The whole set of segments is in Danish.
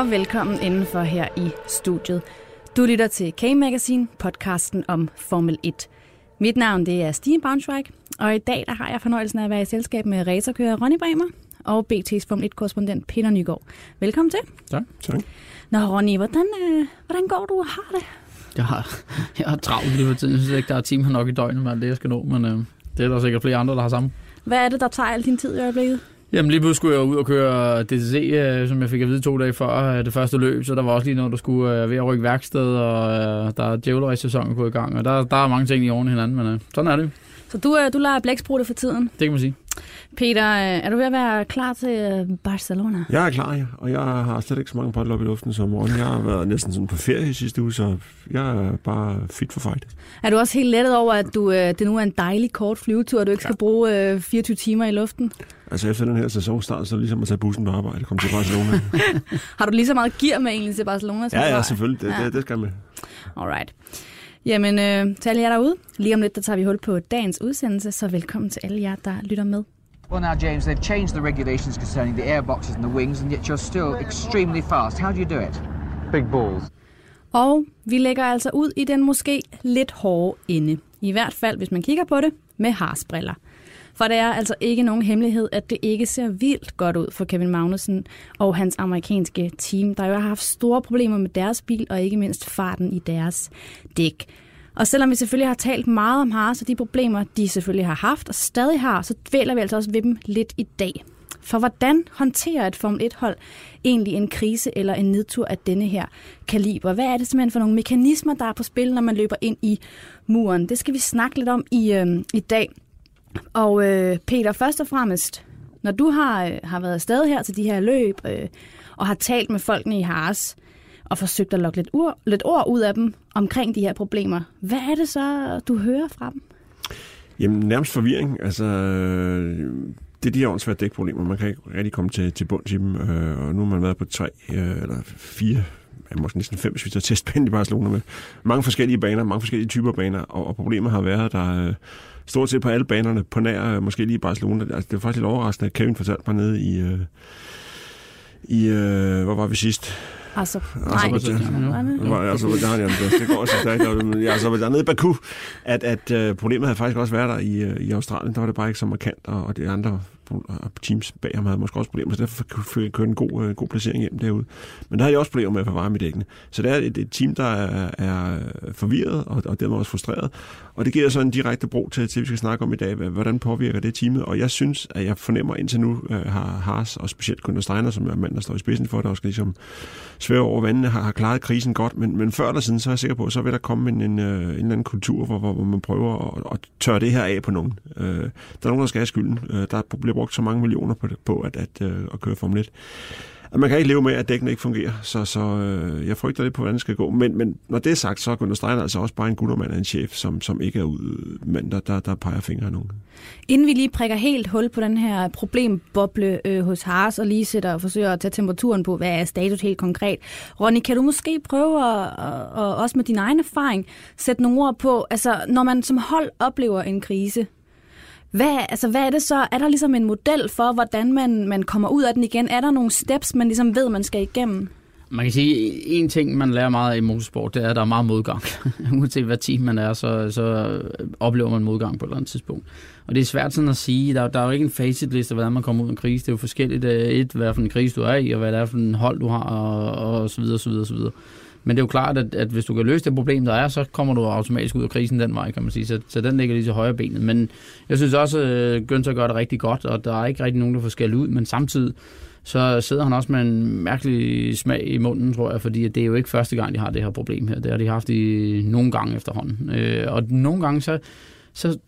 Og velkommen indenfor her i studiet. Du lytter til K-Magazine, podcasten om Formel 1. Mit navn det er Stine Braunschweig, og i dag der har jeg fornøjelsen af at være i selskab med racerkører Ronny Bremer og BT's Formel 1-korrespondent Peter Nygaard. Velkommen til. Tak. tak. Nå Ronny, hvordan, øh, hvordan går du og har det? Jeg har, jeg har travlt lige for tiden. Jeg synes ikke, der er timer nok i døgnet med alt det, jeg skal nå, men øh, det er der sikkert flere andre, der har samme. Hvad er det, der tager al din tid i øjeblikket? Jamen lige pludselig skulle jeg ud og køre DTC, øh, som jeg fik at vide to dage før øh, det første løb, så der var også lige noget, der skulle øh, ved at rykke værksted, og der er djævleræs-sæsonen gået i gang, og der, der er mange ting i oven hinanden, men sådan er det. Så du, øh, du lader blæksprutte for tiden? Det kan man sige. Peter, øh, er du ved at være klar til øh, Barcelona? Jeg er klar, ja. Og jeg har slet ikke så mange bottler op i luften som morgen. Jeg har været næsten sådan på ferie sidste uge, så jeg er bare fit for fight. Er du også helt lettet over, at du, det nu er en dejlig kort flyvetur, og du ikke skal bruge øh, 24 timer i luften? Altså efter den her sæsonstart, så er det ligesom at tage bussen på arbejde og komme til Barcelona. har du lige så meget gear med egentlig til Barcelona? Ja, ja, selvfølgelig. Det, ja. det, det skal med. Alright. Jamen, øh, til alle jer derude. Lige om lidt, der tager vi hul på dagens udsendelse, så velkommen til alle jer, der lytter med. Well, now, James, they've changed the regulations concerning the airboxes and the wings, and yet you're still extremely fast. How do you do it? Big balls. Og vi lægger altså ud i den måske lidt hårde ende. I hvert fald, hvis man kigger på det med harsbriller. For det er altså ikke nogen hemmelighed, at det ikke ser vildt godt ud for Kevin Magnussen og hans amerikanske team, der jo har haft store problemer med deres bil og ikke mindst farten i deres dæk. Og selvom vi selvfølgelig har talt meget om Haas og de problemer, de selvfølgelig har haft og stadig har, så dvæler vi altså også ved dem lidt i dag. For hvordan håndterer et Formel 1-hold egentlig en krise eller en nedtur af denne her kaliber? Hvad er det simpelthen for nogle mekanismer, der er på spil, når man løber ind i muren? Det skal vi snakke lidt om i, øh, i dag. Og øh, Peter, først og fremmest, når du har, øh, har været afsted her til de her løb øh, og har talt med folkene i Haas og forsøgt at lokke lidt, ur, lidt ord ud af dem omkring de her problemer, hvad er det så, du hører fra dem? Jamen nærmest forvirring. Altså, øh, det er de her åndsvære dækproblemer. Man kan ikke rigtig komme til, til bunds i dem. Øh, og nu har man været på tre øh, eller fire ja, måske næsten fem, hvis vi tager testbanen i Barcelona med mange forskellige baner, mange forskellige typer baner, og, og problemet har været, der øh, stort set på alle banerne, på nær øh, måske lige Barcelona. Altså, det var faktisk lidt overraskende, at Kevin fortalte mig nede i, øh, i øh, hvor var vi sidst? Altså, nej. Azerbaijan, jamen, det går også stærkt. Ja, Azerbaijan nede i Baku, at, at uh, problemet havde faktisk også været der i, uh, i Australien. Der var det bare ikke så markant, og, og de andre teams bag ham havde måske også problemer, så derfor kunne jeg køre en god, øh, god placering hjem derude. Men der havde jeg også problemer med at få varme i dækkene. Så det er et, et team, der er, er forvirret, og, og dermed også frustreret. Og det giver så en direkte bro til, til, vi skal snakke om i dag. Hvordan påvirker det teamet? Og jeg synes, at jeg fornemmer indtil nu, øh, har Haas, og specielt Gunnar Steiner, som er mand, der står i spidsen for, det, og skal ligesom svære over vandene, har, har klaret krisen godt, men, men før eller siden, så er jeg sikker på, så vil der komme en, en, øh, en eller anden kultur, hvor, hvor, hvor man prøver at, at tørre det her af på nogen. Øh, der er nogen, der skal have skylden. Øh, der bliver brugt så mange millioner på, det, på at, at, at, at køre Formel 1 at man kan ikke leve med, at dækkene ikke fungerer, så, så øh, jeg frygter lidt på, hvordan det skal gå. Men, men når det er sagt, så er Gunnar Steiner altså også bare en guttermand af en chef, som, som ikke er ud, mand, der, der, der peger fingre af nogen. Inden vi lige prikker helt hul på den her problemboble øh, hos Haas, og lige sætter og forsøger at tage temperaturen på, hvad er status helt konkret. Ronny, kan du måske prøve at, og, og også med din egen erfaring sætte nogle ord på, altså når man som hold oplever en krise, hvad, altså, hvad er det så? Er der ligesom en model for, hvordan man, man kommer ud af den igen? Er der nogle steps, man ligesom ved, man skal igennem? Man kan sige, at en ting, man lærer meget i motorsport, det er, at der er meget modgang. Uanset hvad team man er, så, så oplever man modgang på et eller andet tidspunkt. Og det er svært sådan at sige. Der, der er jo ikke en facitliste af, hvordan man kommer ud af en krise. Det er jo forskelligt. Øh, et, hvad for en krise du er i, og hvad det er for en hold, du har, og, og så videre, så videre, så videre. Men det er jo klart, at, at hvis du kan løse det problem, der er, så kommer du automatisk ud af krisen den vej, kan man sige. Så, så den ligger lige til højre benet. Men jeg synes også, at Günther gør det rigtig godt, og der er ikke rigtig nogen, der får skæld ud. Men samtidig så sidder han også med en mærkelig smag i munden, tror jeg, fordi det er jo ikke første gang, de har det her problem her. Det har de haft i nogle gange efterhånden. Øh, og nogle gange så, så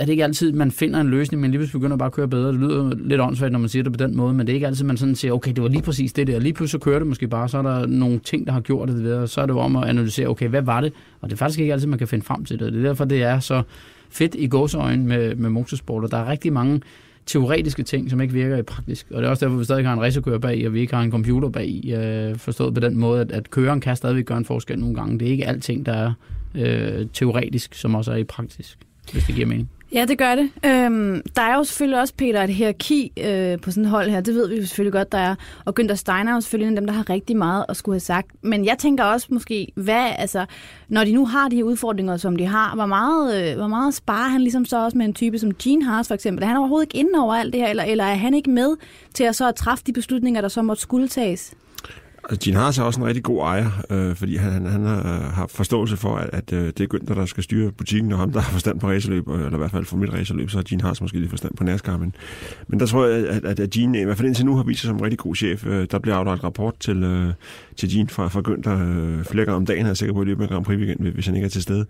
er det ikke altid, man finder en løsning, men lige pludselig begynder bare at køre bedre. Det lyder lidt åndssvagt, når man siger det på den måde, men det er ikke altid, man sådan siger, okay, det var lige præcis det der. Lige pludselig så kører det måske bare, så er der nogle ting, der har gjort det, der. så er det jo om at analysere, okay, hvad var det? Og det er faktisk ikke altid, man kan finde frem til det. Det er derfor, det er så fedt i gåsøjne med, med motorsport, og der er rigtig mange teoretiske ting, som ikke virker i praktisk. Og det er også derfor, vi stadig har en racerkører bag, og vi ikke har en computer bag, øh, forstået på den måde, at, at køreren kan stadigvæk gøre en forskel nogle gange. Det er ikke alting, der er øh, teoretisk, som også er i praktisk, hvis det giver mening. Ja, det gør det. Øhm, der er jo selvfølgelig også, Peter, et hierarki øh, på sådan et hold her. Det ved vi jo selvfølgelig godt, der er. Og Günther Steiner er jo selvfølgelig en af dem, der har rigtig meget at skulle have sagt. Men jeg tænker også måske, hvad, altså, når de nu har de her udfordringer, som de har, hvor meget, øh, hvor meget sparer han ligesom så også med en type som Gene Haas for eksempel? Er han overhovedet ikke inde over alt det her, eller, eller er han ikke med til at så at træffe de beslutninger, der så måtte skulle tages? Gene Haas er også en rigtig god ejer, øh, fordi han, han, han har, øh, har forståelse for, at, at øh, det er Günther, der skal styre butikken, og ham, der har forstand på racerløb, øh, eller i hvert fald for mit racerløb, så har Gene Haas måske lidt forstand på NASCAR. Men, men der tror jeg, at, at, at Gene, i hvert fald indtil nu, har vist sig som en rigtig god chef. Øh, der bliver aflagt rapport til, øh, til Gene fra, fra Günther øh, flere gange om dagen, er jeg sikker på, i løbet af Grand Prix weekend, hvis han ikke er til stede.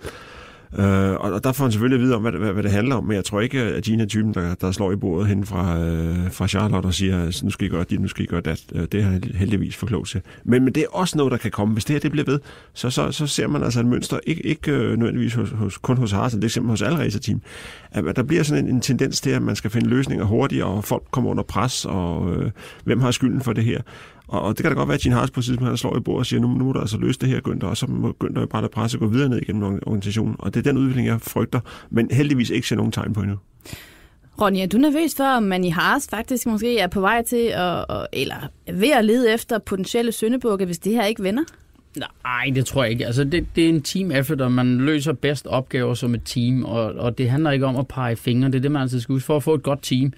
Øh, og der får han selvfølgelig at vide om, hvad, hvad, hvad det handler om, men jeg tror ikke, at Gina er typen, der, der slår i bordet hen fra, øh, fra Charlotte og siger, altså, nu skal I gøre det, nu skal I gøre det. Øh, det har han heldigvis for klog til. Men, men det er også noget, der kan komme. Hvis det her det bliver ved, så, så, så ser man altså et mønster, ikke, ikke øh, nødvendigvis hos, hos, kun hos Haas, det er simpelthen hos alle racerteam, at der bliver sådan en, en tendens til, at man skal finde løsninger hurtigt, og folk kommer under pres, og øh, hvem har skylden for det her? Og, og det kan da godt være, at Gene Haas på sidst, han slår i bordet og siger, nu, nu må der altså løse det her, Günther, og så må Günther bare lade presse gå videre ned igennem organisationen. Og det er den udvikling, jeg frygter, men heldigvis ikke ser nogen tegn på endnu. Ronny, er du nervøs for, om man i Haas faktisk måske er på vej til, at, eller ved at lede efter potentielle syndebukke, hvis det her ikke vender? Nej, det tror jeg ikke. Altså, det, det er en team effort, og man løser bedst opgaver som et team, og, og det handler ikke om at pege fingre. Det er det, man altid skal huske. For at få et godt team,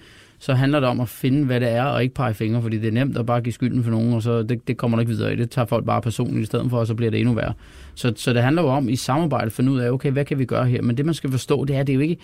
så handler det om at finde, hvad det er, og ikke pege fingre, fordi det er nemt at bare give skylden for nogen, og så det, det kommer nok ikke videre i. Det tager folk bare personligt i stedet for, og så bliver det endnu værre. Så, så det handler jo om i samarbejde at finde ud af, okay, hvad kan vi gøre her? Men det, man skal forstå, det er, det er jo ikke...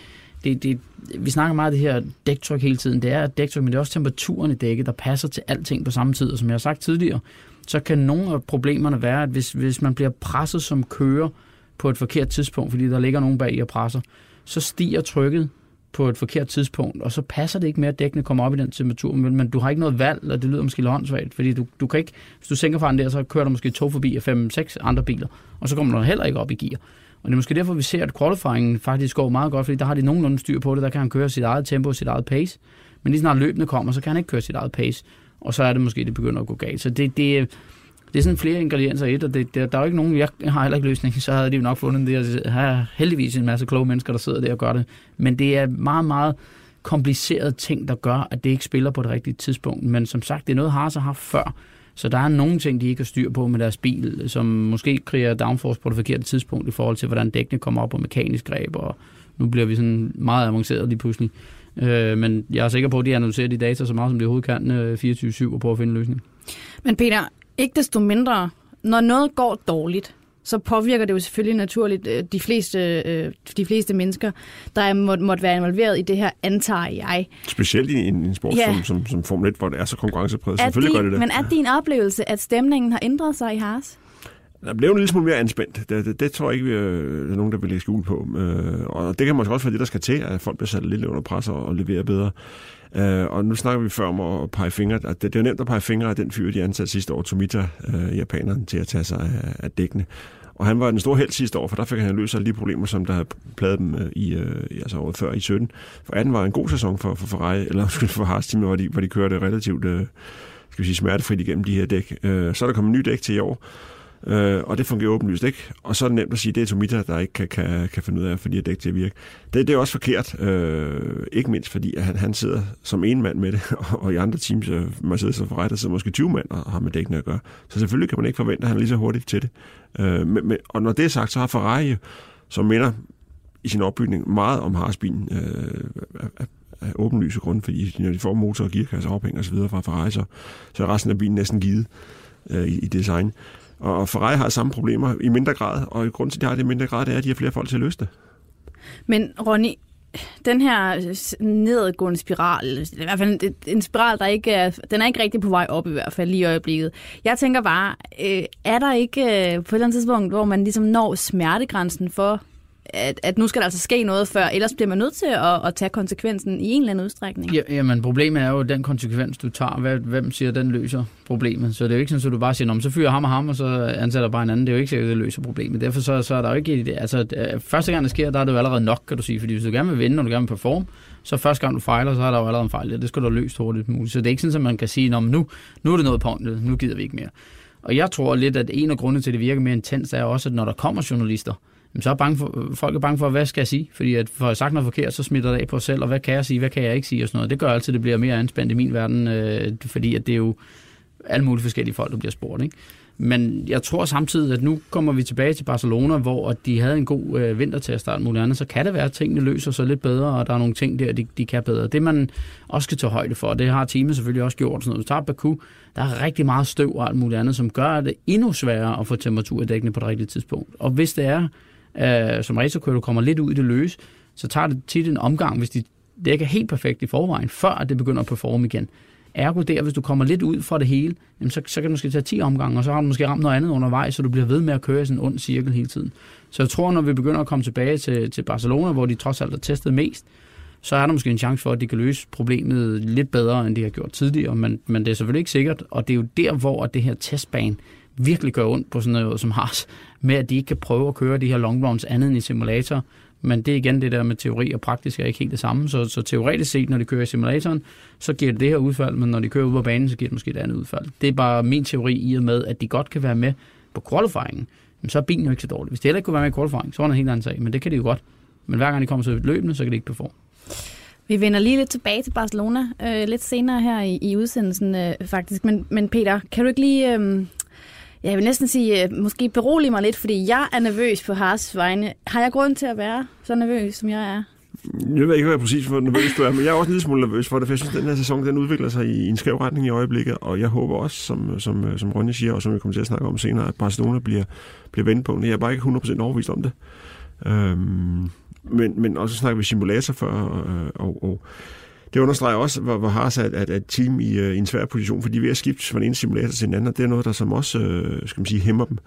Det, det, vi snakker meget af det her dæktryk hele tiden. Det er dæktryk, men det er også temperaturen i dækket, der passer til alting på samme tid. Og som jeg har sagt tidligere, så kan nogle af problemerne være, at hvis, hvis man bliver presset som kører på et forkert tidspunkt, fordi der ligger nogen bag i og presser, så stiger trykket på et forkert tidspunkt, og så passer det ikke mere, at dækkene kommer op i den temperatur, men, men du har ikke noget valg, og det lyder måske lidt fordi du, du kan ikke, hvis du sænker farten der, så kører der måske to forbi af fem, seks andre biler, og så kommer du heller ikke op i gear. Og det er måske derfor, vi ser, at qualifyingen faktisk går meget godt, fordi der har de nogenlunde styr på det, der kan han køre sit eget tempo og sit eget pace, men lige snart løbende kommer, så kan han ikke køre sit eget pace, og så er det måske, det begynder at gå galt. Så det, det, det er sådan flere ingredienser i et, og det, der, der er jo ikke nogen, jeg har heller ikke løsningen, så havde de jo nok fundet det. Jeg har heldigvis en masse kloge mennesker, der sidder der og gør det. Men det er meget, meget komplicerede ting, der gør, at det ikke spiller på det rigtige tidspunkt. Men som sagt, det er noget, Haas har haft før. Så der er nogle ting, de ikke har styr på med deres bil, som måske kreerer downforce på det forkerte tidspunkt i forhold til, hvordan dækkene kommer op på mekanisk greb, og nu bliver vi sådan meget avanceret lige pludselig. Øh, men jeg er sikker på, at de analyserer de data så meget, som de overhovedet kan øh, 24-7 og prøver at finde en løsning. Men Peter, ikke desto mindre, når noget går dårligt, så påvirker det jo selvfølgelig naturligt øh, de fleste, øh, de fleste mennesker, der må, måtte være involveret i det her, antager jeg. Specielt i en, en sport ja. som, som, som Formel 1, hvor det er så konkurrencepræget. Selvfølgelig din, gør det det. Men er din oplevelse, at stemningen har ændret sig i Haas? Der blev en lille smule mere anspændt. Det, det, det tror jeg ikke, øh, der er nogen, der vil lægge skjul på. Øh, og det kan måske også være det, der skal til, at folk bliver sat lidt under pres og, og leverer bedre. Øh, og nu snakker vi før om at pege fingre. Det, det er jo nemt at pege fingre af den fyr, de ansatte sidste år, Tomita, øh, japaneren, til at tage sig af, af dækkene. Og han var den store held sidste år, for der fik han løst alle de problemer, som der havde pladet dem øh, øh, i, altså året før i 17. For 18 var en god sæson for, for Ferrari, eller for Haas team, hvor de, hvor de kørte relativt øh, skal vi sige, smertefrit igennem de her dæk. Øh, så er der kommet en ny dæk til i år, Øh, og det fungerer åbenlyst ikke. Og så er det nemt at sige, at det er Tomita, der ikke kan, kan, kan finde ud af at få de her dæk til at virke. Det, det er også forkert. Øh, ikke mindst fordi, at han, han sidder som en mand med det, og i andre teams, øh, Mercedes og Ferrari, der sidder måske 20 mand og har med dækkene at gøre. Så selvfølgelig kan man ikke forvente, at han er lige så hurtigt til det. Øh, men, men, og når det er sagt, så har Ferrari, som minder i sin opbygning meget om Haas-bilen, øh, af, af åbenlyse grunde, fordi når de får motor og gearkasse og ophæng og så videre fra Ferrari, så, så er resten af bilen næsten givet øh, i, i design. Og Ferrari har samme problemer i mindre grad, og grund til, at de har det i mindre grad, det er, at de har flere folk til at løse det. Men Ronny, den her nedadgående spiral, i hvert fald en spiral, der ikke er, den er ikke rigtig på vej op i hvert fald lige i øjeblikket. Jeg tænker bare, øh, er der ikke øh, på et eller andet tidspunkt, hvor man ligesom når smertegrænsen for at, at nu skal der altså ske noget før, ellers bliver man nødt til at, at tage konsekvensen i en eller anden udstrækning. Ja, jamen, problemet er jo den konsekvens, du tager. Hvem siger, den løser problemet? Så det er jo ikke sådan, at du bare siger, så fyrer ham og ham, og så ansætter bare en anden. Det er jo ikke sikkert, at det løser problemet. Derfor så, så er der jo ikke... Altså, øh, første gang det sker, der er det jo allerede nok, kan du sige. Fordi hvis du gerne vil vinde, og du gerne vil performe, så første gang du fejler, så er der jo allerede en fejl. Det skal du løse hurtigt muligt. Så det er ikke sådan, at man kan sige, at nu, nu er det noget på nu gider vi ikke mere. Og jeg tror lidt, at en af grundene til, at det virker mere intens, er også, at når der kommer journalister, så er bange for, folk er bange for, hvad skal jeg sige? Fordi at for at sagt noget forkert, så smitter det af på os selv, og hvad kan jeg sige, hvad kan jeg ikke sige og sådan noget. Det gør altid, at det bliver mere anspændt i min verden, øh, fordi at det er jo alle mulige forskellige folk, der bliver spurgt. Ikke? Men jeg tror samtidig, at nu kommer vi tilbage til Barcelona, hvor de havde en god øh, vinter til at starte muligt andet, så kan det være, at tingene løser sig lidt bedre, og der er nogle ting der, de, de kan bedre. Det man også skal tage højde for, det har teamet selvfølgelig også gjort. Sådan noget. Hvis tager Baku, der er rigtig meget støv og alt muligt andet, som gør det endnu sværere at få temperaturdækkende på det rigtige tidspunkt. Og hvis det er, øh, som racerkører, du kommer lidt ud i det løse, så tager det tit en omgang, hvis de dækker helt perfekt i forvejen, før det begynder at performe igen. Ergo der, hvis du kommer lidt ud fra det hele, jamen så, så kan du måske tage 10 omgange, og så har du måske ramt noget andet undervejs, så du bliver ved med at køre i sådan en ond cirkel hele tiden. Så jeg tror, når vi begynder at komme tilbage til, til Barcelona, hvor de trods alt har testet mest, så er der måske en chance for, at de kan løse problemet lidt bedre, end de har gjort tidligere, men, men det er selvfølgelig ikke sikkert, og det er jo der, hvor det her testbane virkelig gør ondt på sådan noget som Haas, med at de ikke kan prøve at køre de her long runs andet end i simulator, men det er igen det der med teori og praktisk er ikke helt det samme. Så, så teoretisk set, når de kører i simulatoren, så giver det det her udfald, men når de kører ud på banen, så giver det måske et andet udfald. Det er bare min teori i og med, at de godt kan være med på qualifyingen. Men så er bilen jo ikke så dårlig. Hvis de heller ikke kunne være med i qualifying, så var det en helt anden sag. Men det kan de jo godt. Men hver gang de kommer til løbende, så kan de ikke performe. Vi vender lige lidt tilbage til Barcelona øh, lidt senere her i, i udsendelsen øh, faktisk. Men, men Peter, kan du ikke lige øh, jeg vil næsten sige, øh, måske berolige mig lidt, fordi jeg er nervøs på Haas vegne. Har jeg grund til at være så nervøs, som jeg er? Jeg ved ikke, hvad jeg præcis hvor nervøs du er, men jeg er også en lille smule nervøs for det, for jeg synes, at den her sæson den udvikler sig i en skæv retning i øjeblikket, og jeg håber også, som, som, øh, som Ronja siger, og som vi kommer til at snakke om senere, at Barcelona bliver, bliver vendt Jeg er bare ikke 100% overbevist om det. Øhm, men, men også snakker vi simulator før, øh, og, og det understreger også, hvor, hvor har sat at, at team i, uh, i en svær position, fordi de er ved at skifte fra den ene simulator til den anden, og det er noget, der som også uh, skal man sige, hæmmer dem.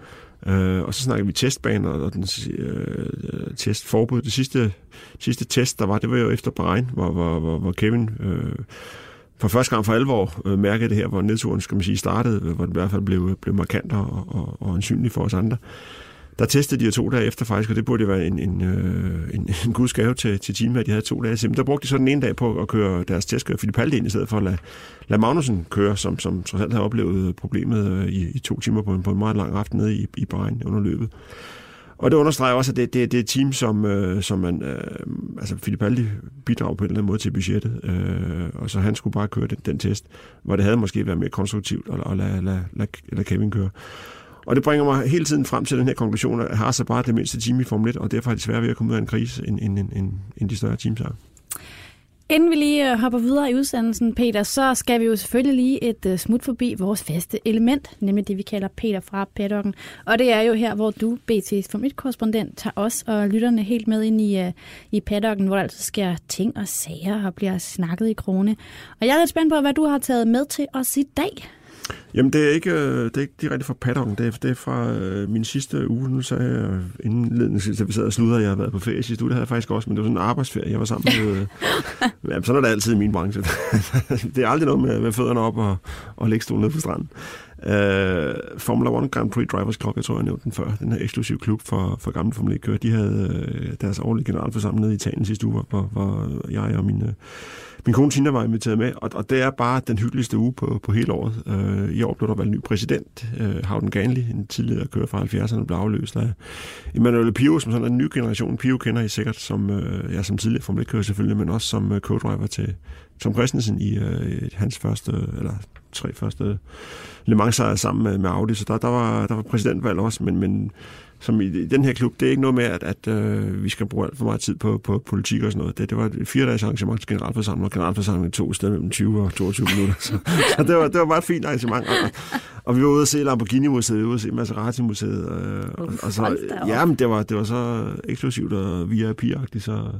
Uh, og så snakker vi testbaner og den uh, testforbud. Det sidste, sidste test, der var, det var jo efter Bahrain, hvor, hvor, hvor, hvor Kevin uh, for første gang for alvor uh, mærkede det her, hvor nedturen skal man sige, startede, hvor det i hvert fald blev, blev markant og, og, og ansynlig for os andre. Der testede de jo to dage efter faktisk, og det burde være en, en, øh, en, en guds gave til, til teamet, at de havde to dage til. Men der brugte de så den ene dag på at køre deres testkører Filipaldi ind, i stedet for at lade, lade Magnussen køre, som, som trods alt havde oplevet problemet øh, i, i to timer på en, på en meget lang aften nede i, i Bahrain under løbet. Og det understreger også, at det, det, det er et team, som, øh, som man, øh, altså Filipaldi bidrager på en eller anden måde til budgettet, øh, og så han skulle bare køre den, den test, hvor det havde måske været mere konstruktivt at, at lade, lade, lade, lade Kevin køre. Og det bringer mig hele tiden frem til den her konklusion, at har så bare det mindste team i Formel 1, og derfor er det svært ved at komme ud af en krise, end, end, end, end de større teams har. Inden vi lige øh, hopper videre i udsendelsen, Peter, så skal vi jo selvfølgelig lige et øh, smut forbi vores faste element, nemlig det, vi kalder Peter fra paddocken. Og det er jo her, hvor du, BT's Formel 1-korrespondent, tager os og lytterne helt med ind i, øh, i paddocken, hvor der altså sker ting og sager og bliver snakket i krone. Og jeg er lidt spændt på, hvad du har taget med til os i dag. Jamen, det er ikke, øh, det er ikke direkte fra paddocken. Det er, det er fra øh, min sidste uge. Nu sagde jeg indledningsvis, at vi sad og sludrede, jeg har været på ferie sidste uge. Det havde jeg faktisk også, men det var sådan en arbejdsferie. Jeg var sammen med... Øh, ja, sådan er det altid i min branche. det er aldrig noget med, med fødderne op og, og lægge stolen ned på stranden. Uh, Formula 1 Grand Prix Drivers Club, jeg tror, jeg nævnte den før, den her eksklusive klub for, for gamle Formel 1 de havde uh, deres årlige generalforsamling nede i Italien sidste uge, hvor, hvor jeg og mine øh, min kone Tina var inviteret med, og, og det er bare den hyggeligste uge på, på hele året. Uh, I år blev der valgt en ny præsident, uh, Howden Ganley, en tidligere kører fra 70'erne, blev afløst af Emmanuel Pio, som sådan en ny generation. Pio kender I sikkert som, uh, ja, som tidligere Formel 1-kører selvfølgelig, men også som uh, co-driver til Tom Christensen i øh, hans første, eller tre første Le Mans sammen med, med Audi, så der, der, var, der var præsidentvalg også, men, men som i, i den her klub, det er ikke noget med, at, at øh, vi skal bruge alt for meget tid på, på politik og sådan noget. Det, det var et fire dages arrangement til generalforsamling, og generalforsamlingen tog sted mellem 20 og 22 minutter. Så, så det, var, det var bare et fint arrangement. Og, og vi var ude at se Lamborghini-museet, vi var ude at se Maserati-museet. Øh, og, og så, ja, men det var, det var så eksklusivt og VIP-agtigt, så,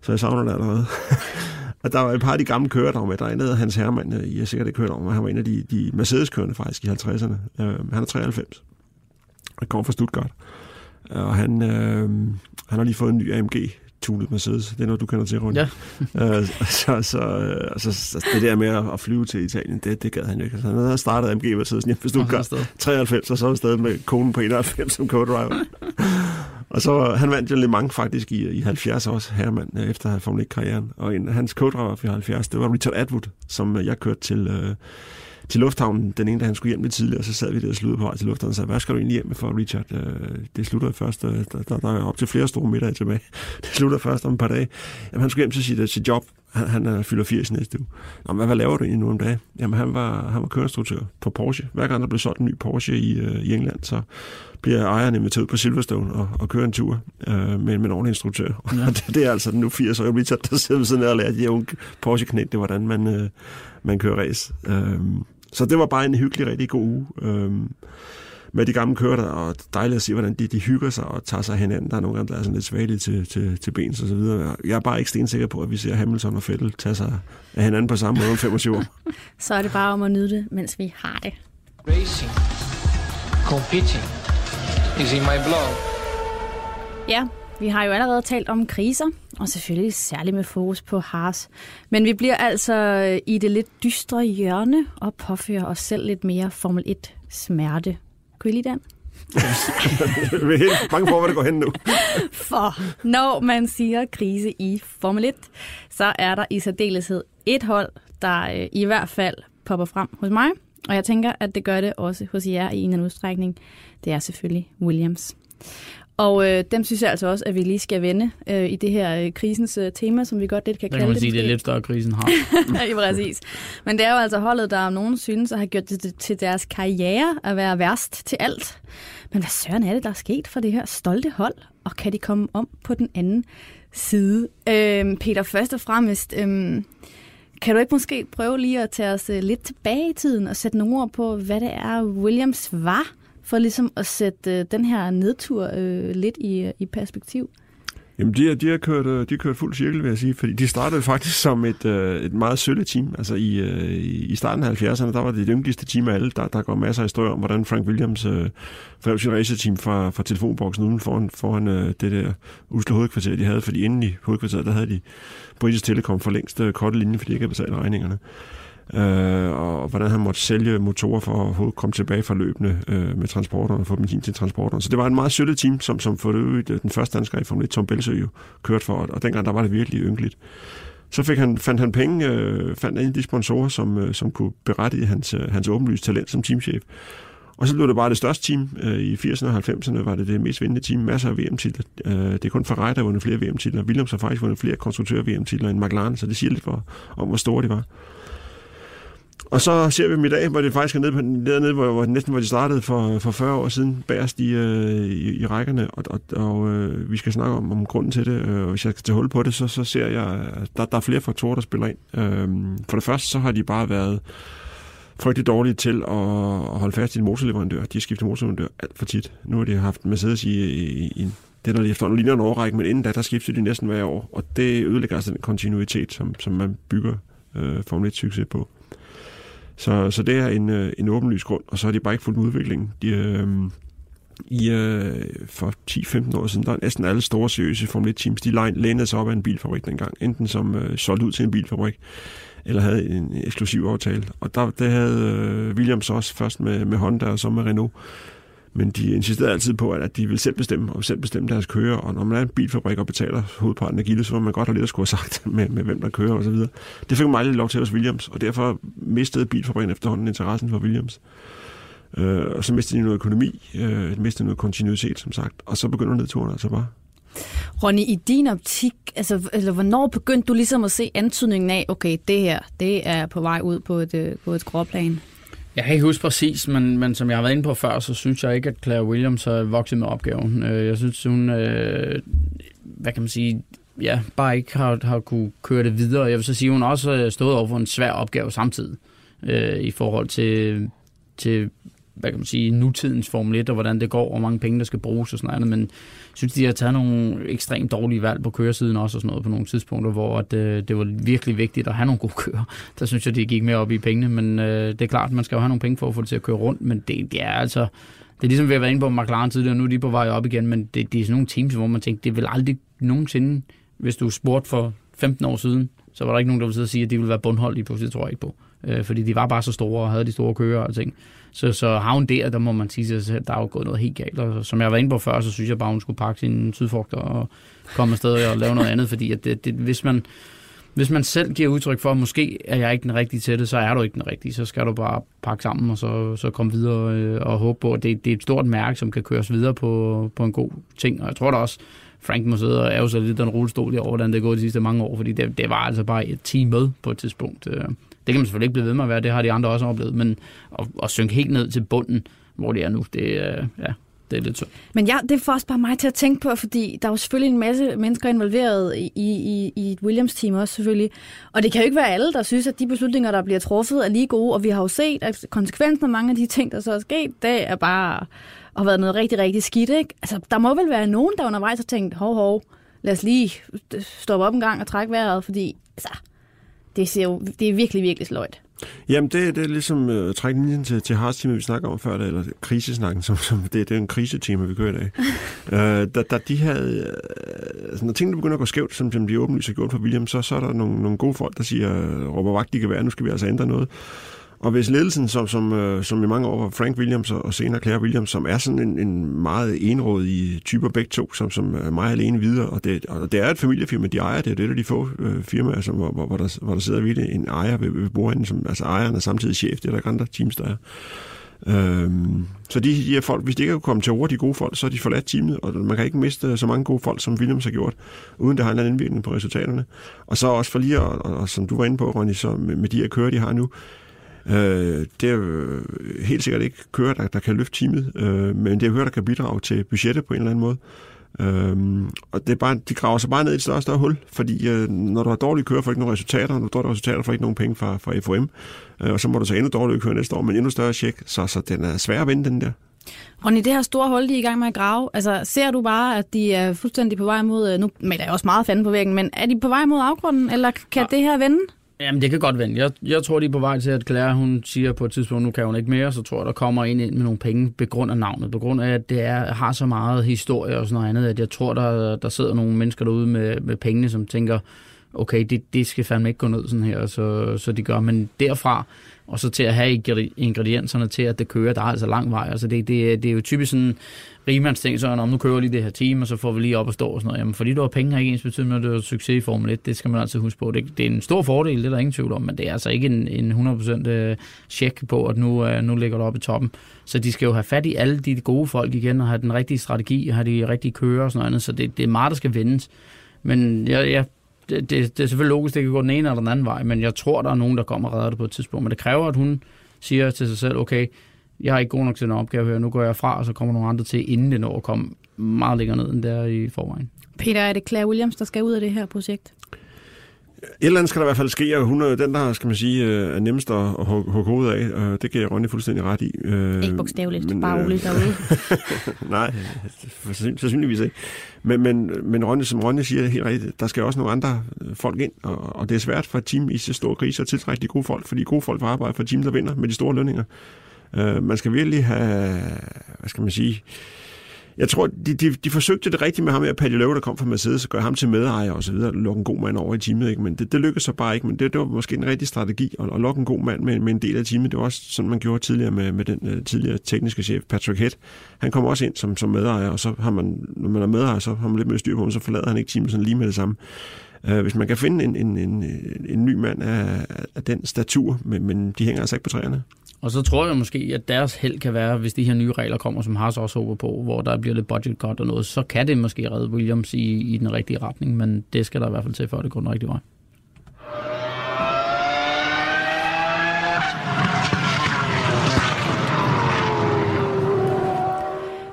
så jeg savner det allerede. Og der var et par af de gamle kører, der var med. Der er en, der Hans Hermann, I har sikkert ikke hørt om, han var en af de, de Mercedes-kørende faktisk i 50'erne. Øh, han er 93 han kommer fra Stuttgart. Og han, øh, Han har lige fået en ny AMG tunet Mercedes. Det er noget, du kender til, Rune. Ja. øh, så, så, øh, så, så, det der med at flyve til Italien, det, det gad han jo ikke. Altså, han havde startet AMG Mercedes hjemme ved Stuttgart 93, og så var stadig med konen på 91 som co-driver. og så han vandt jo Le Mans faktisk i, i 70 også, herremand, øh, efter Formel 1-karrieren. Og en, hans co-driver for 70, det var Richard Atwood, som øh, jeg kørte til... Øh, til lufthavnen den ene, da han skulle hjem lidt tidligere, og så sad vi der og sluttede på vej til lufthavnen og sagde, hvad skal du egentlig hjem med for, Richard? Øh, det slutter først, øh, der, der, der er op til flere store middag tilbage. Det slutter først om et par dage. Jamen, han skulle hjem til sit, øh, sit job. Han, han er fylder 80 næste uge. Nå, men hvad laver du egentlig nu om dagen? Jamen, han var, han var køreinstruktør på Porsche. Hver gang der blev solgt en ny Porsche i, uh, i England, så bliver ejeren inviteret ud på Silverstone og, og kører en tur uh, med, med en ordentlig instruktør. Ja. det, det, er altså den nu 80-årige Richard, der sidder ved siden af og lærer de unge Porsche-knægte, hvordan man, uh, man kører race. Uh, så det var bare en hyggelig, rigtig god uge. Øhm, med de gamle kører der, og dejligt at se, hvordan de, de hygger sig og tager sig hinanden. Der er nogle gange, der er sådan lidt svagelige til, til, til bens og så videre. Jeg er bare ikke stensikker på, at vi ser Hamilton og Vettel tage sig af hinanden på samme måde om 25 år. så er det bare om at nyde det, mens vi har det. Racing, competing is in my blood. Ja, vi har jo allerede talt om kriser, og selvfølgelig særligt med fokus på Haas. Men vi bliver altså i det lidt dystre hjørne og påfører os selv lidt mere Formel 1-smerte. Kunne I lide den? vi er helt bange for, hvor det går hen nu. For når man siger krise i Formel 1, så er der i særdeleshed et hold, der øh, i hvert fald popper frem hos mig. Og jeg tænker, at det gør det også hos jer i en eller anden udstrækning. Det er selvfølgelig Williams. Og øh, dem synes jeg altså også, at vi lige skal vende øh, i det her øh, krisens øh, tema, som vi godt lidt kan kalde det. kan man sige, det er lidt større krisen har. ja, præcis. Men det er jo altså holdet, der om nogen synes at have gjort det til deres karriere at være værst til alt. Men hvad søren er det, der er sket for det her stolte hold? Og kan de komme om på den anden side? Øh, Peter, først og fremmest... Øh, kan du ikke måske prøve lige at tage os øh, lidt tilbage i tiden og sætte nogle ord på, hvad det er, Williams var for ligesom at sætte øh, den her nedtur øh, lidt i, øh, i perspektiv? Jamen, de, de, har kørt, øh, de har kørt fuld cirkel, vil jeg sige, fordi de startede faktisk som et, øh, et meget sølle team. Altså i, øh, i starten af 70'erne, der var det det yngligste team af alle. Der, der går masser af historier om, hvordan Frank Williams øh, drev sit racerteam fra, fra telefonboksen uden foran, foran øh, det der usle hovedkvarter, de havde. Fordi inden i hovedkvarteret, der havde de British Telecom for længst øh, korte linje, fordi de ikke havde betalt regningerne øh, og hvordan han måtte sælge motorer for at komme tilbage fra løbende øh, med transporterne og få benzin til transporterne. Så det var en meget sølle team, som, som for øvrigt øh, den første dansker i Formel 1, Tom Belsø, jo kørte for, og dengang der var det virkelig ynkeligt. Så fik han, fandt han penge, øh, fandt en af de sponsorer, som, øh, som kunne berette hans, øh, hans åbenlyse talent som teamchef. Og så blev det bare det største team. Øh, I 80'erne og 90'erne var det det mest vindende team. Masser af VM-titler. Øh, det er kun Ferrari, der har vundet flere VM-titler. Williams har faktisk vundet flere konstruktør-VM-titler end McLaren, så det siger lidt for, om, hvor store de var. Og så ser vi dem i dag, hvor det faktisk er nede, på, nede, hvor, hvor, næsten hvor de startede for, for 40 år siden, bagerst i, øh, i, i rækkerne, og, og, og øh, vi skal snakke om, om grunden til det. Øh, og hvis jeg skal tage hul på det, så, så ser jeg, at der, der er flere faktorer, der spiller ind. Øh, for det første, så har de bare været frygtelig dårlige til at, at holde fast i en motorleverandør. De har skiftet motorleverandør alt for tit. Nu har de haft Mercedes i, i, i det, der efterhånden ligner en overrække, men inden da, der skifter de næsten hver år, og det ødelægger altså den kontinuitet, som, som man bygger øh, Formel 1-succes på. Så, så det er en, øh, en åbenlyst grund, og så har de bare ikke fulgt udviklingen. De, øh, i, øh, for 10-15 år siden, der er næsten alle store seriøse Formel 1-teams, de lænede sig op af en bilfabrik dengang, enten som øh, solgt ud til en bilfabrik, eller havde en eksklusiv aftale. Og der, det havde øh, Williams også først med, med Honda og så med Renault. Men de insisterede altid på, at de vil selv bestemme, og selv bestemme deres kører. Og når man er en bilfabrik og betaler hovedparten af gildet, så må man godt have lidt at skulle have sagt med, med hvem der kører osv. Det fik man aldrig lov til hos Williams, og derfor mistede bilfabrikken efterhånden interessen for Williams. Øh, og så mistede de noget økonomi, øh, mistede noget kontinuitet, som sagt. Og så begynder nedturen altså bare. Ronny, i din optik, altså, eller hvornår begyndte du ligesom at se antydningen af, okay, det her, det er på vej ud på et, øh, på et skråplan? Jeg kan ikke huske præcis, men, men som jeg har været inde på før, så synes jeg ikke, at Claire Williams har vokset med opgaven. Øh, jeg synes, hun, øh, hvad kan man sige, ja, bare ikke har, har kunne køre det videre. Jeg vil så sige, at hun også har stået over for en svær opgave samtidig øh, i forhold til, til hvad kan man sige, nutidens Formel 1, og hvordan det går, og hvor mange penge, der skal bruges og sådan noget. Men jeg synes, de har taget nogle ekstremt dårlige valg på køresiden også og sådan noget på nogle tidspunkter, hvor at, øh, det var virkelig vigtigt at have nogle gode kører. Der synes jeg, de gik mere op i pengene, men øh, det er klart, man skal jo have nogle penge for at få det til at køre rundt, men det, det er altså Det er ligesom vi har været inde på McLaren tidligere, og nu er de på vej op igen, men det, det er sådan nogle teams, hvor man tænker, det vil aldrig nogensinde, hvis du spurgte for 15 år siden, så var der ikke nogen, der ville sidde og sige, at de ville være bundholdige på, det tror jeg ikke på. Øh, fordi de var bare så store og havde de store kører og ting. Så, så havn der, der må man sige, at der er jo gået noget helt galt. Og som jeg var inde på før, så synes jeg bare, hun skulle pakke sine sydfrugter og komme afsted og lave noget andet, fordi at det, det, hvis man hvis man selv giver udtryk for, at måske er jeg ikke den rigtige til det, så er du ikke den rigtige. Så skal du bare pakke sammen og så, så komme videre øh, og håbe på, at det, det er et stort mærke, som kan køres videre på, på en god ting. Og jeg tror da også, Frank må sidde og ærge sig lidt den rullestol over, hvordan det er gået de sidste mange år, fordi det, det var altså bare et team med på et tidspunkt. Øh, det kan man selvfølgelig ikke blive ved med at være, det har de andre også oplevet, men at, at synke helt ned til bunden, hvor de er nu, det, øh, ja, det er lidt synd. Men ja, det får også bare mig til at tænke på, fordi der er jo selvfølgelig en masse mennesker involveret i, i, i et Williams-team også selvfølgelig. Og det kan jo ikke være alle, der synes, at de beslutninger, der bliver truffet, er lige gode. Og vi har jo set, at konsekvensen af mange af de ting, der så er sket, det er bare har været noget rigtig, rigtig skidt. Ikke? Altså, der må vel være nogen, der undervejs har tænkt, hov, hov, lad os lige stoppe op en gang og trække vejret, fordi altså, det, ser jo, det er virkelig, virkelig sløjt. Jamen, det, det er ligesom trække linjen til, til Haas-teamet, vi snakker om før, eller krisesnakken, som, som det, det er en krisetema, vi kører i dag. uh, da, da de havde, uh, altså, når tingene begynder at gå skævt, som, som de åbenlyst har gjort for William, så, så er der nogle, nogle gode folk, der siger, råber vagt, de kan være, nu skal vi altså ændre noget. Og hvis ledelsen, som, som, øh, som i mange år var Frank Williams og senere Claire Williams, som er sådan en, en meget enrådig typer begge to, som, som er meget alene videre, og det, og det er et familiefirma, de ejer, det er det de få øh, firmaer, altså, som, hvor, hvor, der, hvor der sidder virkelig en ejer ved, ved bordenden, som, altså ejeren er samtidig chef, det er der ikke andre teams, der er. Øhm, så de, de her folk, hvis de ikke kan komme til ord, de gode folk, så er de forladt teamet, og man kan ikke miste så mange gode folk, som Williams har gjort, uden det har en anden indvirkning på resultaterne. Og så også for lige, og, og, som du var inde på, Ronny, så med, med de her kører, de har nu, Øh, det er helt sikkert ikke kører, der, der kan løfte teamet, øh, men det er kører, der kan bidrage til budgettet på en eller anden måde. Øhm, og det er bare, de graver sig bare ned i et større og større hul, fordi øh, når du har dårlige kører, får ikke nogen resultater, når du har dårlige resultater, får ikke nogen penge fra, fra FOM, øh, og så må du så endnu dårligere køre næste år, men endnu større tjek, så, så den er svær at vinde, den der. Og i det her store hul, de er i gang med at grave, altså ser du bare, at de er fuldstændig på vej mod, øh, nu men der er også meget fanden på væggen, men er de på vej mod afgrunden, eller kan ja. det her vende? Jamen, det kan godt vende. Jeg, jeg tror, de er på vej til, at Claire, hun siger på et tidspunkt, nu kan hun ikke mere, så tror jeg, der kommer en ind med nogle penge på grund af navnet, på grund af, at det er, har så meget historie og sådan noget andet, at jeg tror, der, der sidder nogle mennesker derude med, med pengene, som tænker, okay, det, det skal fandme ikke gå ned sådan her, så, så de gør. Men derfra, og så til at have ingredienserne til, at det kører, der er altså lang vej. Altså det, det, det er jo typisk sådan, rimands ting, sådan om nu kører lige det her team, og så får vi lige op og stå og sådan noget. Jamen, fordi du har penge, har ikke ens betydning, når du har succes i Formel 1. Det skal man altid huske på. Det, det er en stor fordel, det er der ingen tvivl om, men det er altså ikke en, en 100% øh, check på, at nu, øh, nu ligger du oppe i toppen. Så de skal jo have fat i alle de gode folk igen, og have den rigtige strategi, og have de rigtige kører og sådan noget. Så det, det er meget, der skal vendes. Men jeg, jeg det, det, det er selvfølgelig logisk, det kan gå den ene eller den anden vej, men jeg tror, der er nogen, der kommer og redder det på et tidspunkt. Men det kræver, at hun siger til sig selv, okay, jeg er ikke god nok til den opgave her, nu går jeg fra, og så kommer nogle andre til, inden det når at komme meget længere ned end der i forvejen. Peter, er det Claire Williams, der skal ud af det her projekt? Et eller andet skal der i hvert fald ske, og hun er den, der skal man sige, øh, er nemmest at hugge hovedet af. Det giver jeg Ronny fuldstændig ret i. Øh, ikke bogstaveligt, men, bare roligt derude. Nej, sandsynligvis ikke. Men, men, men Ronny, som Ronny siger helt rigtigt, der skal også nogle andre folk ind, og, og det er svært for et team i så stor krise at tiltrække de gode folk, fordi gode folk vil arbejde for et team, der vinder med de store lønninger. Uh, man skal virkelig have, hvad skal man sige, jeg tror, de, de, de forsøgte det rigtigt med ham her, Paddy Lowe, der kom fra Mercedes, og gøre ham til medejer og så videre, lukke en god mand over i teamet, ikke? men det, det lykkedes så bare ikke, men det, det var måske en rigtig strategi at, at lukke en god mand med, med en del af teamet. Det var også sådan, man gjorde tidligere med, med den uh, tidligere tekniske chef, Patrick Head. Han kom også ind som, som medejer, og så har man, når man er medejer, så har man lidt mere styr på ham, så forlader han ikke teamet sådan lige med det samme. Uh, hvis man kan finde en, en, en, en ny mand af, af den statur, men, men de hænger altså ikke på træerne. Og så tror jeg måske, at deres held kan være, hvis de her nye regler kommer, som Haas også håber på, hvor der bliver lidt budget cut og noget, så kan det måske redde Williams i, i den rigtige retning, men det skal der i hvert fald til, før det går den rigtige vej.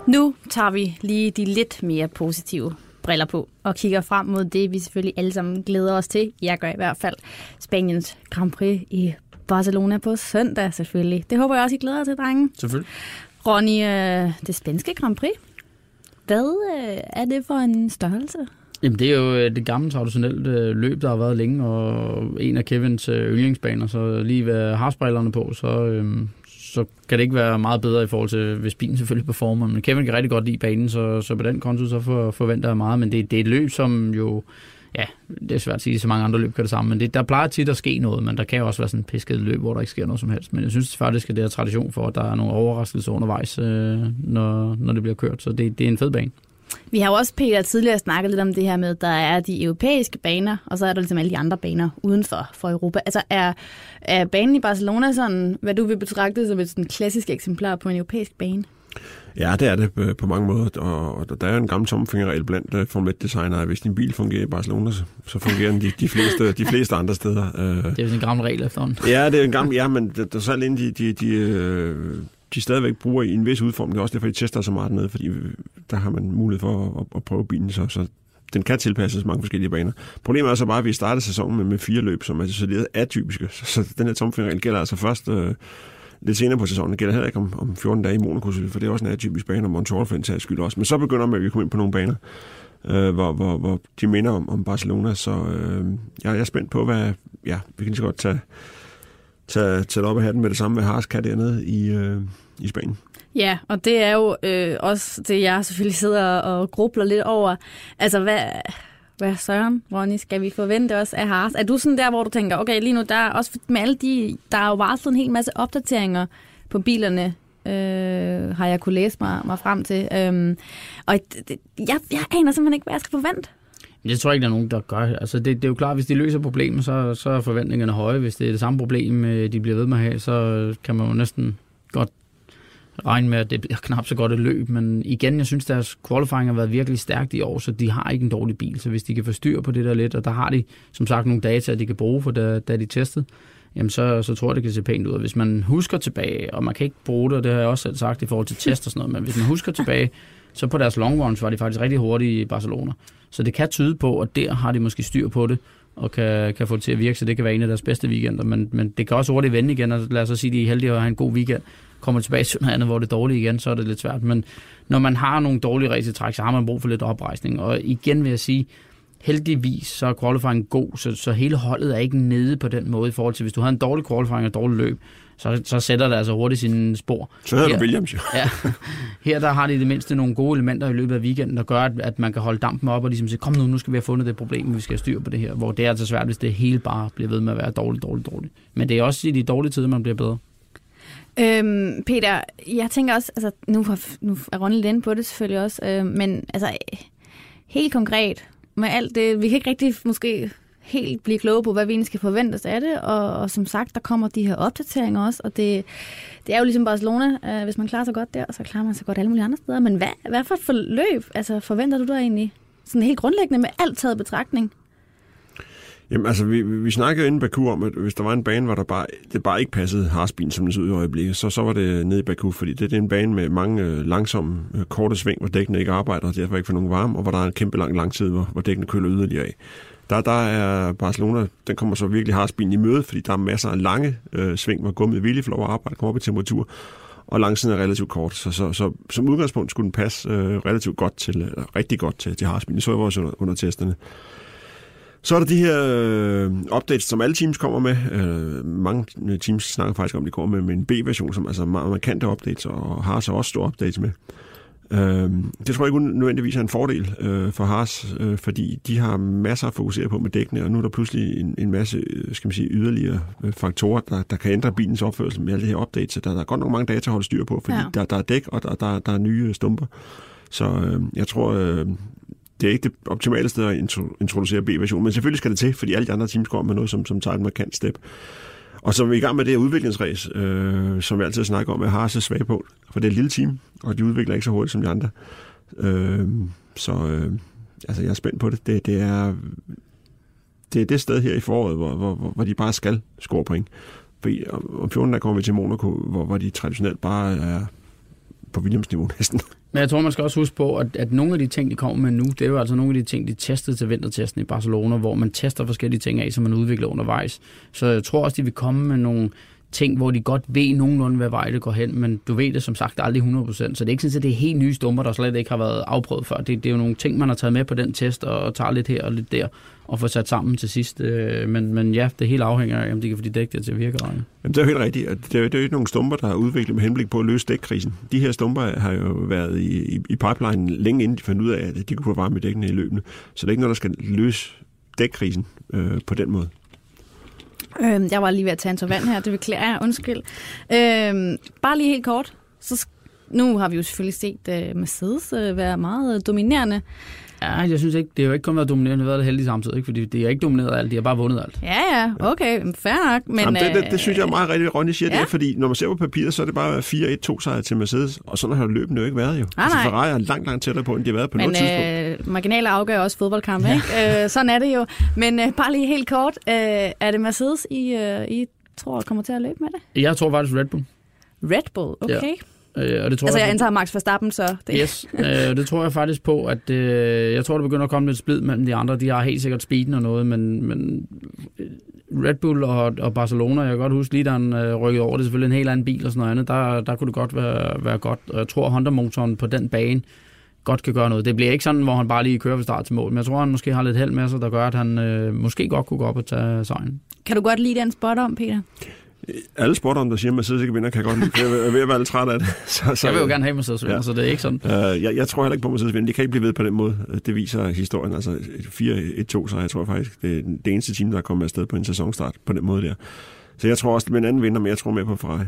Nu tager vi lige de lidt mere positive briller på og kigger frem mod det, vi selvfølgelig alle sammen glæder os til. Jeg gør i hvert fald Spaniens Grand Prix i Barcelona på søndag selvfølgelig. Det håber jeg også, I glæder jer til, drenge. Selvfølgelig. Ronny, øh, det spanske Grand Prix. Hvad øh, er det for en størrelse? Jamen, det er jo øh, det gamle traditionelle løb, der har været længe, og en af Kevins yndlingsbaner, så lige ved harsbrillerne på, så, øhm, så kan det ikke være meget bedre i forhold til, hvis bilen selvfølgelig performer. Men Kevin kan rigtig godt lide banen, så, så på den konto så for, forventer jeg meget. Men det, det er et løb, som jo ja, det er svært at sige, så mange andre løb kan det samme, men det, der plejer tit at ske noget, men der kan jo også være sådan en pisket løb, hvor der ikke sker noget som helst. Men jeg synes faktisk, at det er tradition for, at der er nogle overraskelser undervejs, øh, når, når det bliver kørt, så det, det er en fed bane. Vi har jo også, Peter, tidligere snakket lidt om det her med, at der er de europæiske baner, og så er der ligesom alle de andre baner uden for, for Europa. Altså er, er banen i Barcelona sådan, hvad du vil betragte som et sådan klassisk eksemplar på en europæisk bane? Ja, det er det øh, på mange måder, og der er en gammel tomfingerregel blandt uh, Formel 1-designere, at hvis din bil fungerer i Barcelona, så fungerer den de, de, fleste, de fleste andre steder. Det er jo en gammel regel efterhånden. Ja, det er en gammel, ja, men der, der er så alene de, de, de, de stadigvæk bruger i en vis udformning. Er også derfor, de tester så meget ned, fordi der har man mulighed for at, at prøve bilen, så, så den kan tilpasses mange forskellige baner. Problemet er så bare, at vi starter sæsonen med, med fire løb, som er lidt atypiske. Så, så den her tomfingerregel gælder altså først øh, lidt senere på sæsonen. Det gælder heller ikke om, om 14 dage i Monaco, for det er også en atypisk bane, og Montreal for en tages skyld også. Men så begynder man at komme ind på nogle baner, øh, hvor, hvor, hvor de minder om, om Barcelona. Så øh, jeg, jeg er spændt på, hvad... Ja, vi kan lige så godt tage, tage, tage op af hatten med det samme, hvad Haas kan dernede i, øh, i Spanien. Ja, og det er jo øh, også det, jeg selvfølgelig sidder og grubler lidt over. Altså, hvad, hvad søren, Ronny, skal vi forvente os af Haas? Er du sådan der, hvor du tænker, okay, lige nu, der er også med alle de, der er jo varslet en hel masse opdateringer på bilerne, øh, har jeg kunne læse mig, mig frem til. Øhm, og det, jeg, jeg aner simpelthen ikke, hvad jeg skal forvente. Jeg tror ikke, der er nogen, der gør. Altså, det, det er jo klart, hvis de løser problemet, så, så er forventningerne høje. Hvis det er det samme problem, øh, de bliver ved med at have, så kan man jo næsten godt regne med, at det bliver knap så godt et løb, men igen, jeg synes, deres qualifying har været virkelig stærkt i år, så de har ikke en dårlig bil, så hvis de kan få styr på det der lidt, og der har de som sagt nogle data, de kan bruge, for da, da de testede, jamen så, så tror jeg, det kan se pænt ud. Og hvis man husker tilbage, og man kan ikke bruge det, og det har jeg også selv sagt i forhold til test og sådan noget, men hvis man husker tilbage, så på deres long runs var de faktisk rigtig hurtige i Barcelona. Så det kan tyde på, at der har de måske styr på det, og kan, kan få det til at virke, så det kan være en af deres bedste weekender. Men, men det kan også hurtigt vende igen, og lad os så sige, at de er heldige at have en god weekend. Kommer tilbage til noget andet, hvor det er dårligt igen, så er det lidt svært. Men når man har nogle dårlige racertræk, så har man brug for lidt oprejsning. Og igen vil jeg sige, heldigvis så er qualifying god, så, så hele holdet er ikke nede på den måde i forhold til, hvis du har en dårlig qualifying og dårlig løb, så, så sætter det altså hurtigt sine spor. Så hedder du Williams jo. ja, her der har de det mindste nogle gode elementer i løbet af weekenden, der gør, at, at man kan holde dampen op og ligesom sige, kom nu, nu skal vi have fundet det problem, vi skal have styr på det her. Hvor det er altså svært, hvis det hele bare bliver ved med at være dårligt, dårligt, dårligt. Men det er også i de dårlige tider, man bliver bedre. Øhm, Peter, jeg tænker også, altså nu, har, nu er Ronny lidt inde på det selvfølgelig også, øh, men altså helt konkret med alt det, vi kan ikke rigtig måske helt blive kloge på, hvad vi egentlig skal forvente os af det, og, og som sagt, der kommer de her opdateringer også, og det, det er jo ligesom Barcelona, øh, hvis man klarer sig godt der, så klarer man sig godt alle mulige andre steder, men hvad, hvad for et forløb altså, forventer du dig egentlig, sådan helt grundlæggende med alt taget betragtning? Jamen altså, vi, vi snakkede inden Baku om, at hvis der var en bane, hvor der bare, det bare ikke passede Harsbin, som den så ud i øjeblikket, så, så var det nede i Baku, fordi det, det er en bane med mange øh, langsomme, øh, korte sving, hvor dækkene ikke arbejder, og derfor ikke får nogen varme, og hvor der er en kæmpe lang langtid, hvor, hvor dækkene køler yderligere af. Der, der er Barcelona, den kommer så virkelig Harsbin i møde, fordi der er masser af lange øh, sving, hvor gummet vildt får lov at arbejde, kommer op i temperatur, og langsiden er relativt kort, så, så, så som udgangspunkt skulle den passe øh, relativt godt til, eller rigtig godt til, til Harsbin. Det så jeg også under, under testerne. Så er der de her øh, updates, som alle teams kommer med. Øh, mange teams snakker faktisk om, at de kommer med, med en B-version, som altså meget markante updates, og har så også store updates med. Øh, det tror jeg ikke nødvendigvis er en fordel øh, for Haas, øh, fordi de har masser at fokusere på med dækkene, og nu er der pludselig en, en masse øh, skal man sige, yderligere øh, faktorer, der, der kan ændre bilens opførsel med alle de her updates. Der, der er godt nok mange data at holde styr på, fordi ja. der, der er dæk, og der, der, der er nye stumper. Så øh, jeg tror, øh, det er ikke det optimale sted at introducere B-version, men selvfølgelig skal det til, fordi alle de andre teams kommer med noget, som, som tager et markant step. Og så er vi i gang med det her udviklingsræs, øh, som vi altid snakker om, at har så svag på, for det er et lille team, og de udvikler ikke så hurtigt som de andre. Øh, så øh, altså, jeg er spændt på det. Det, det er det er det sted her i foråret, hvor, hvor, hvor de bare skal score point. For om 14 der kommer vi til Monaco, hvor, hvor de traditionelt bare er på Williams-niveau næsten. Men jeg tror, man skal også huske på, at, at nogle af de ting, de kommer med nu, det er jo altså nogle af de ting, de testede til vintertesten i Barcelona, hvor man tester forskellige ting af, som man udvikler undervejs. Så jeg tror også, de vil komme med nogle ting, hvor de godt ved nogenlunde, hvad vej det går hen, men du ved det som sagt aldrig 100%, så det er ikke sådan, at det er helt nye stumper, der slet ikke har været afprøvet før. Det, det er jo nogle ting, man har taget med på den test, og tager lidt her og lidt der, og får sat sammen til sidst. Øh, men, men ja, det hele afhænger af, om de kan få de dæk der til at virke. Eller Jamen, det er jo helt rigtigt. Det er, det er jo ikke nogle stumper, der har udviklet med henblik på at løse dækkrisen. De her stumper har jo været i, i, i pipeline længe inden de fandt ud af, at de kunne få varme i dækkene i løbende. Så det er ikke noget, der skal løse dækkrisen øh, på den måde. Øh, jeg var lige ved at tage en tår vand her, det beklager jeg, undskyld. Øhm, bare lige helt kort, så nu har vi jo selvfølgelig set uh, Mercedes uh, være meget dominerende. Ja, jeg synes ikke, det er jo ikke kun været dominerende, det har været det heldigt samtidig, ikke? fordi det er ikke domineret alt, de har bare vundet alt. Ja, ja, okay, fair nok. Men, Jamen, det, det, det, synes jeg er meget rigtigt, Ronny siger ja. det, fordi når man ser på papiret, så er det bare 4-1-2 sejre til Mercedes, og sådan har løbet jo ikke været jo. Ah, altså, Ferrari er langt, langt tættere på, end de har været på men, noget tidspunkt. Øh, marginaler afgør også fodboldkampe, ja. ikke? Øh, sådan er det jo. Men øh, bare lige helt kort, øh, er det Mercedes, I, øh, I tror kommer til at løbe med det? Jeg tror faktisk Red Bull. Red Bull, okay. Ja. Øh, og det tror altså, jeg, jeg antager Max Verstappen, så... Det. Yes, øh, det tror jeg faktisk på, at øh, jeg tror, der begynder at komme lidt splid mellem de andre. De har helt sikkert speeden og noget, men, men øh, Red Bull og, og Barcelona, jeg kan godt huske lige, da han øh, rykkede over, det er selvfølgelig en helt anden bil og sådan noget andet, der, der kunne det godt være, være godt. Og jeg tror, Honda-motoren på den bane godt kan gøre noget. Det bliver ikke sådan, hvor han bare lige kører fra start til mål, men jeg tror, han måske har lidt held med sig, der gør, at han øh, måske godt kunne gå op og tage sejren. Kan du godt lide den spot om, Peter? Alle sportom, der siger, at Mercedes ikke vinder, kan jeg godt lide. Jeg er ved at være lidt træt af det. Så, så, jeg vil jo gerne have Mercedes vinder, ja. så det er ikke sådan. Uh, jeg, jeg tror heller ikke på Mercedes vinder. Det kan ikke blive ved på den måde. Det viser historien. Altså 4-1-2, så jeg tror faktisk, det er det eneste team, der er kommet afsted på en sæsonstart på den måde der. Så jeg tror også, det bliver en anden vinder, men jeg tror mere på Ferrari.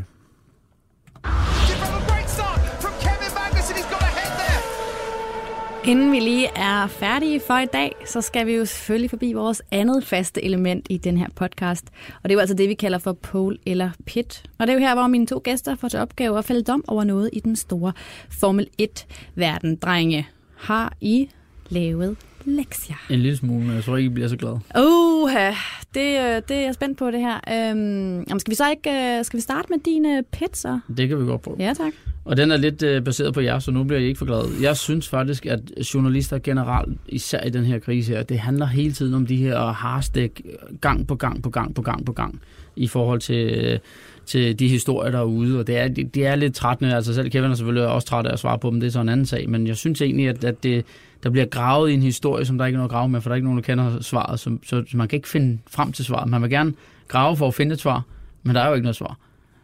Inden vi lige er færdige for i dag, så skal vi jo selvfølgelig forbi vores andet faste element i den her podcast. Og det er jo altså det, vi kalder for pole eller pit. Og det er jo her, hvor mine to gæster får til opgave at fælde dom over noget i den store Formel 1-verden. Drenge, har I lavet lektier? En lille smule, men jeg tror ikke, I bliver så glad. Uh, det, øh, det er jeg spændt på det her. Øhm, skal vi så ikke øh, skal vi starte med dine pizza? Det kan vi godt prøve. Ja, tak. Og den er lidt øh, baseret på jer, så nu bliver I ikke for glade. Jeg synes faktisk, at journalister generelt, især i den her krise her, det handler hele tiden om de her harstik gang på gang på gang på gang på gang i forhold til, til de historier, derude. Og det er, det, det er lidt trættende. Altså selv Kevin er selvfølgelig også træt af at svare på dem. Det er så en anden sag. Men jeg synes egentlig, at, at det, der bliver gravet i en historie, som der ikke er noget at grave med, for der er ikke nogen, der kender svaret. Så, så, så man kan ikke finde frem til svaret. Man vil gerne grave for at finde et svar, men der er jo ikke noget svar.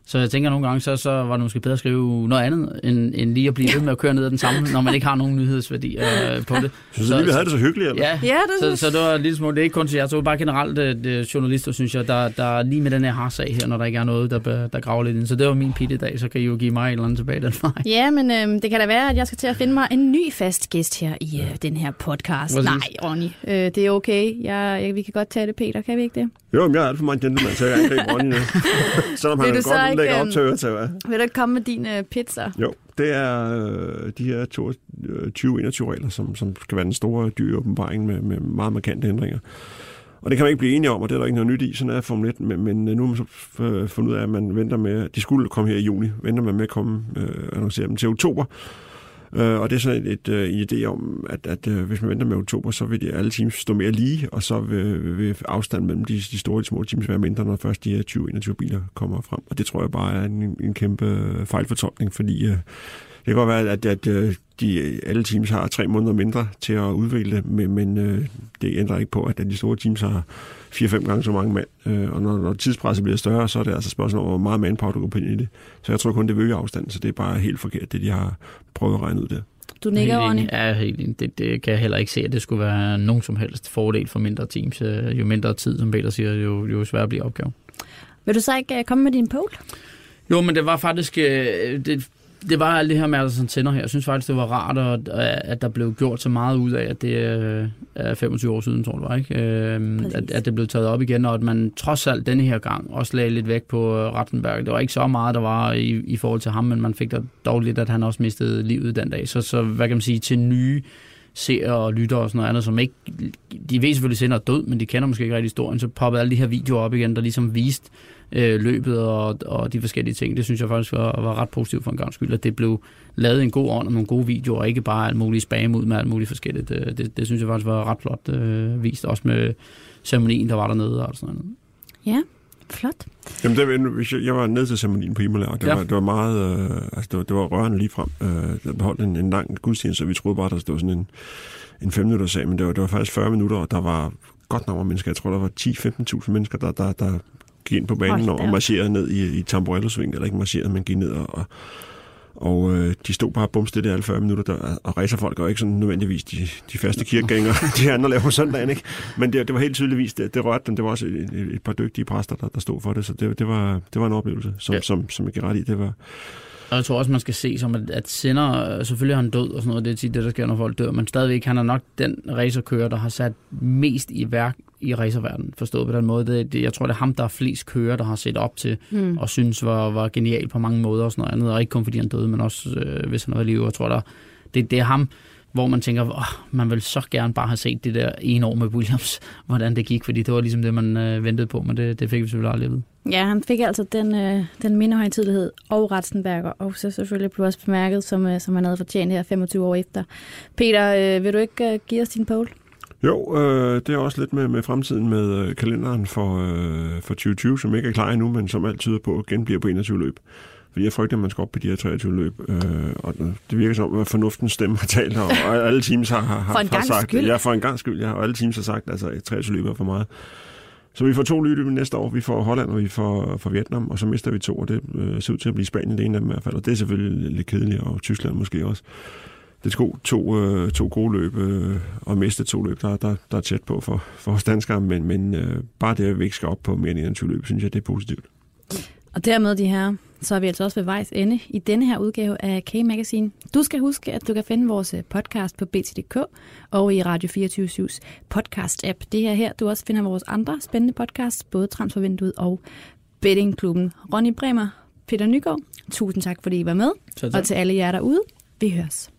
Så jeg tænker nogle gange, så, så var det måske bedre at skrive noget andet, end, end lige at blive ved med at køre ned ad den samme, når man ikke har nogen nyhedsværdi øh, på det. Synes du lige, vi havde det så hyggeligt? Eller? Ja, ja det så, så det var lidt små. Det er ikke kun til jer, så bare generelt det, det, journalister, synes jeg, der, der lige med den her har-sag her, når der ikke er noget, der, der graver lidt ind. Så det var min pit i dag, så kan I jo give mig et eller andet tilbage den vej. Ja, men øh, det kan da være, at jeg skal til at finde mig en ny fast gæst her i øh, den her podcast. Præcis. Nej, Ronny, øh, det er okay. Jeg, jeg, vi kan godt tage det, Peter, kan vi ikke det? Jo, men jeg er alt for meget gentleman, så jeg kan ikke Ronny Selvom han godt ikke, lægger op til øretæv? Vil du ikke komme med din uh, pizza? Jo, det er øh, de her 20-21 regler, som, som skal være den store dyre åbenbaring med, med meget markante ændringer. Og det kan man ikke blive enige om, og det er der ikke noget nyt i, sådan er Formel 1, men, men nu har man så fundet ud af, at man venter med, de skulle komme her i juni, venter man med at komme, øh, annoncere dem til oktober, Øh, og det er sådan et, et, øh, en idé om, at, at øh, hvis man venter med oktober, så vil de alle teams stå mere lige, og så vil, vil afstanden mellem de, de store og de små teams være mindre, når først de her 20-21 biler kommer frem. Og det tror jeg bare er en, en kæmpe fejlfortolkning, fordi øh, kan godt være, at, at øh, de, alle teams har tre måneder mindre til at udvikle, men, men øh, det ændrer ikke på, at de store teams har fire-fem gange så mange mand. Øh, og når, når tidspresset bliver større, så er det altså spørgsmål om, hvor meget manpower du går ind i det. Så jeg tror kun, det vil øge afstanden, så det er bare helt forkert, det de har prøvet at regne ud der. Du nikker, Ronny? Ja, helt enig. Det, det kan jeg heller ikke se, at det skulle være nogen som helst fordel for mindre teams. Jo mindre tid, som Peter siger, jo, jo sværere bliver opgaven. Vil du så ikke komme med din pole? Jo, men det var faktisk... Det, det var alt det her med Anderson tænder her. Jeg synes faktisk, det var rart, at, at der blev gjort så meget ud af, at det er 25 år siden, tror jeg, var, ikke? Øh, at, at det blev taget op igen, og at man trods alt denne her gang også lagde lidt væk på Rattenberg. Det var ikke så meget, der var i, i forhold til ham, men man fik da dog lidt, at han også mistede livet den dag. Så, så hvad kan man sige, til nye ser og lytter og sådan noget andet, som ikke, de ved selvfølgelig selv er død, men de kender måske ikke rigtig historien, så poppede alle de her videoer op igen, der ligesom viste øh, løbet og, og de forskellige ting. Det synes jeg faktisk var, var ret positivt for en gang skyld, at det blev lavet en god ånd og nogle gode videoer, og ikke bare alt muligt spam ud med alt muligt forskelligt. Det, øh, det, det synes jeg faktisk var ret flot øh, vist, også med ceremonien, der var dernede og sådan noget. Ja, Flot. Jamen, hvis jeg, jeg var ned til ceremonien på Imola, og det, Ja. var, det var meget, øh, altså det var, det var rørende lige frem. Øh, der holdt en, en lang gudstjeneste, så vi troede bare, der stod sådan en, en fem minutter sag, men det var, det var faktisk 40 minutter, og der var godt nok mange mennesker. Jeg tror, der var 10-15.000 mennesker, der, der, der gik ind på banen og, marcherede ned i, i Tamborello-sving, eller ikke marcherede, men gik ned og, og og øh, de stod bare bumstille alle 40 minutter, der, og racerfolk er ikke sådan nødvendigvis de, de faste kirkegængere, de andre laver på søndagen, ikke? Men det, det var helt tydeligvis, det, det rørte dem. Det var også et, et, par dygtige præster, der, der stod for det, så det, det, var, det var en oplevelse, som, Ja. som, som jeg giver ret i. Det var, Og jeg tror også, man skal se som, at, at Sinner, øh, selvfølgelig er han død og sådan noget, det er tit det, der sker, når folk dør, men stadigvæk, han er nok den racerkører, der har sat mest i værk i racerverdenen, forstået på den måde. Det, det, jeg tror, det er ham, der er flest kører, der har set op til, Mm. og synes var, var genial på mange måder og sådan noget andet, og ikke kun fordi han døde, men også øh, hvis han var i live. Jeg tror, der, det, det er ham, hvor man tænker, åh, man vil så gerne bare have set det der ene år med Williams, hvordan det gik, fordi det var ligesom det, man øh, ventede på, men det, det fik vi selvfølgelig aldrig vide. Ja, han fik altså den, øh, den mindehøjtidlighed og Ratzenberger, og så selvfølgelig blev også bemærket, som, øh, som han havde fortjent her 25 år efter. Peter, øh, vil du ikke øh, give os din pole? jo, øh, det er også lidt med, med fremtiden med øh, kalenderen for, øh, for 2020, som ikke er klar endnu, men som alt tyder på, at genbliver på 21 løb. Fordi jeg frygter, at man skal op på de her 23 løb, øh, og det virker som, at fornuftens stemme har talt, og, og alle teams har, har, har gangs sagt, skyld. Ja, for en gang skyld, ja, og alle teams har sagt, altså 23 løb er for meget. Så vi får to løb næste år. Vi får Holland, og vi får, får Vietnam, og så mister vi to, og det øh, ser ud til at blive Spanien, det ene af dem i hvert fald. Og det er selvfølgelig lidt kedeligt, og Tyskland måske også. Det er sko to, øh, to gode løb, øh, og miste to løb, der, der, der er tæt på for, for os danskere, men, men øh, bare det, at vi ikke skal op på mere end 21 løb, synes jeg, det er positivt. Og dermed de her, så er vi altså også ved vejs ende i denne her udgave af K-Magazine. Du skal huske, at du kan finde vores podcast på bt.dk og i Radio 24-7's podcast-app. Det her her, du også finder vores andre spændende podcasts, både Transfervinduet og Bettingklubben. Ronny Bremer, Peter Nygaard, tusind tak, fordi I var med. Og til alle jer derude, vi høres.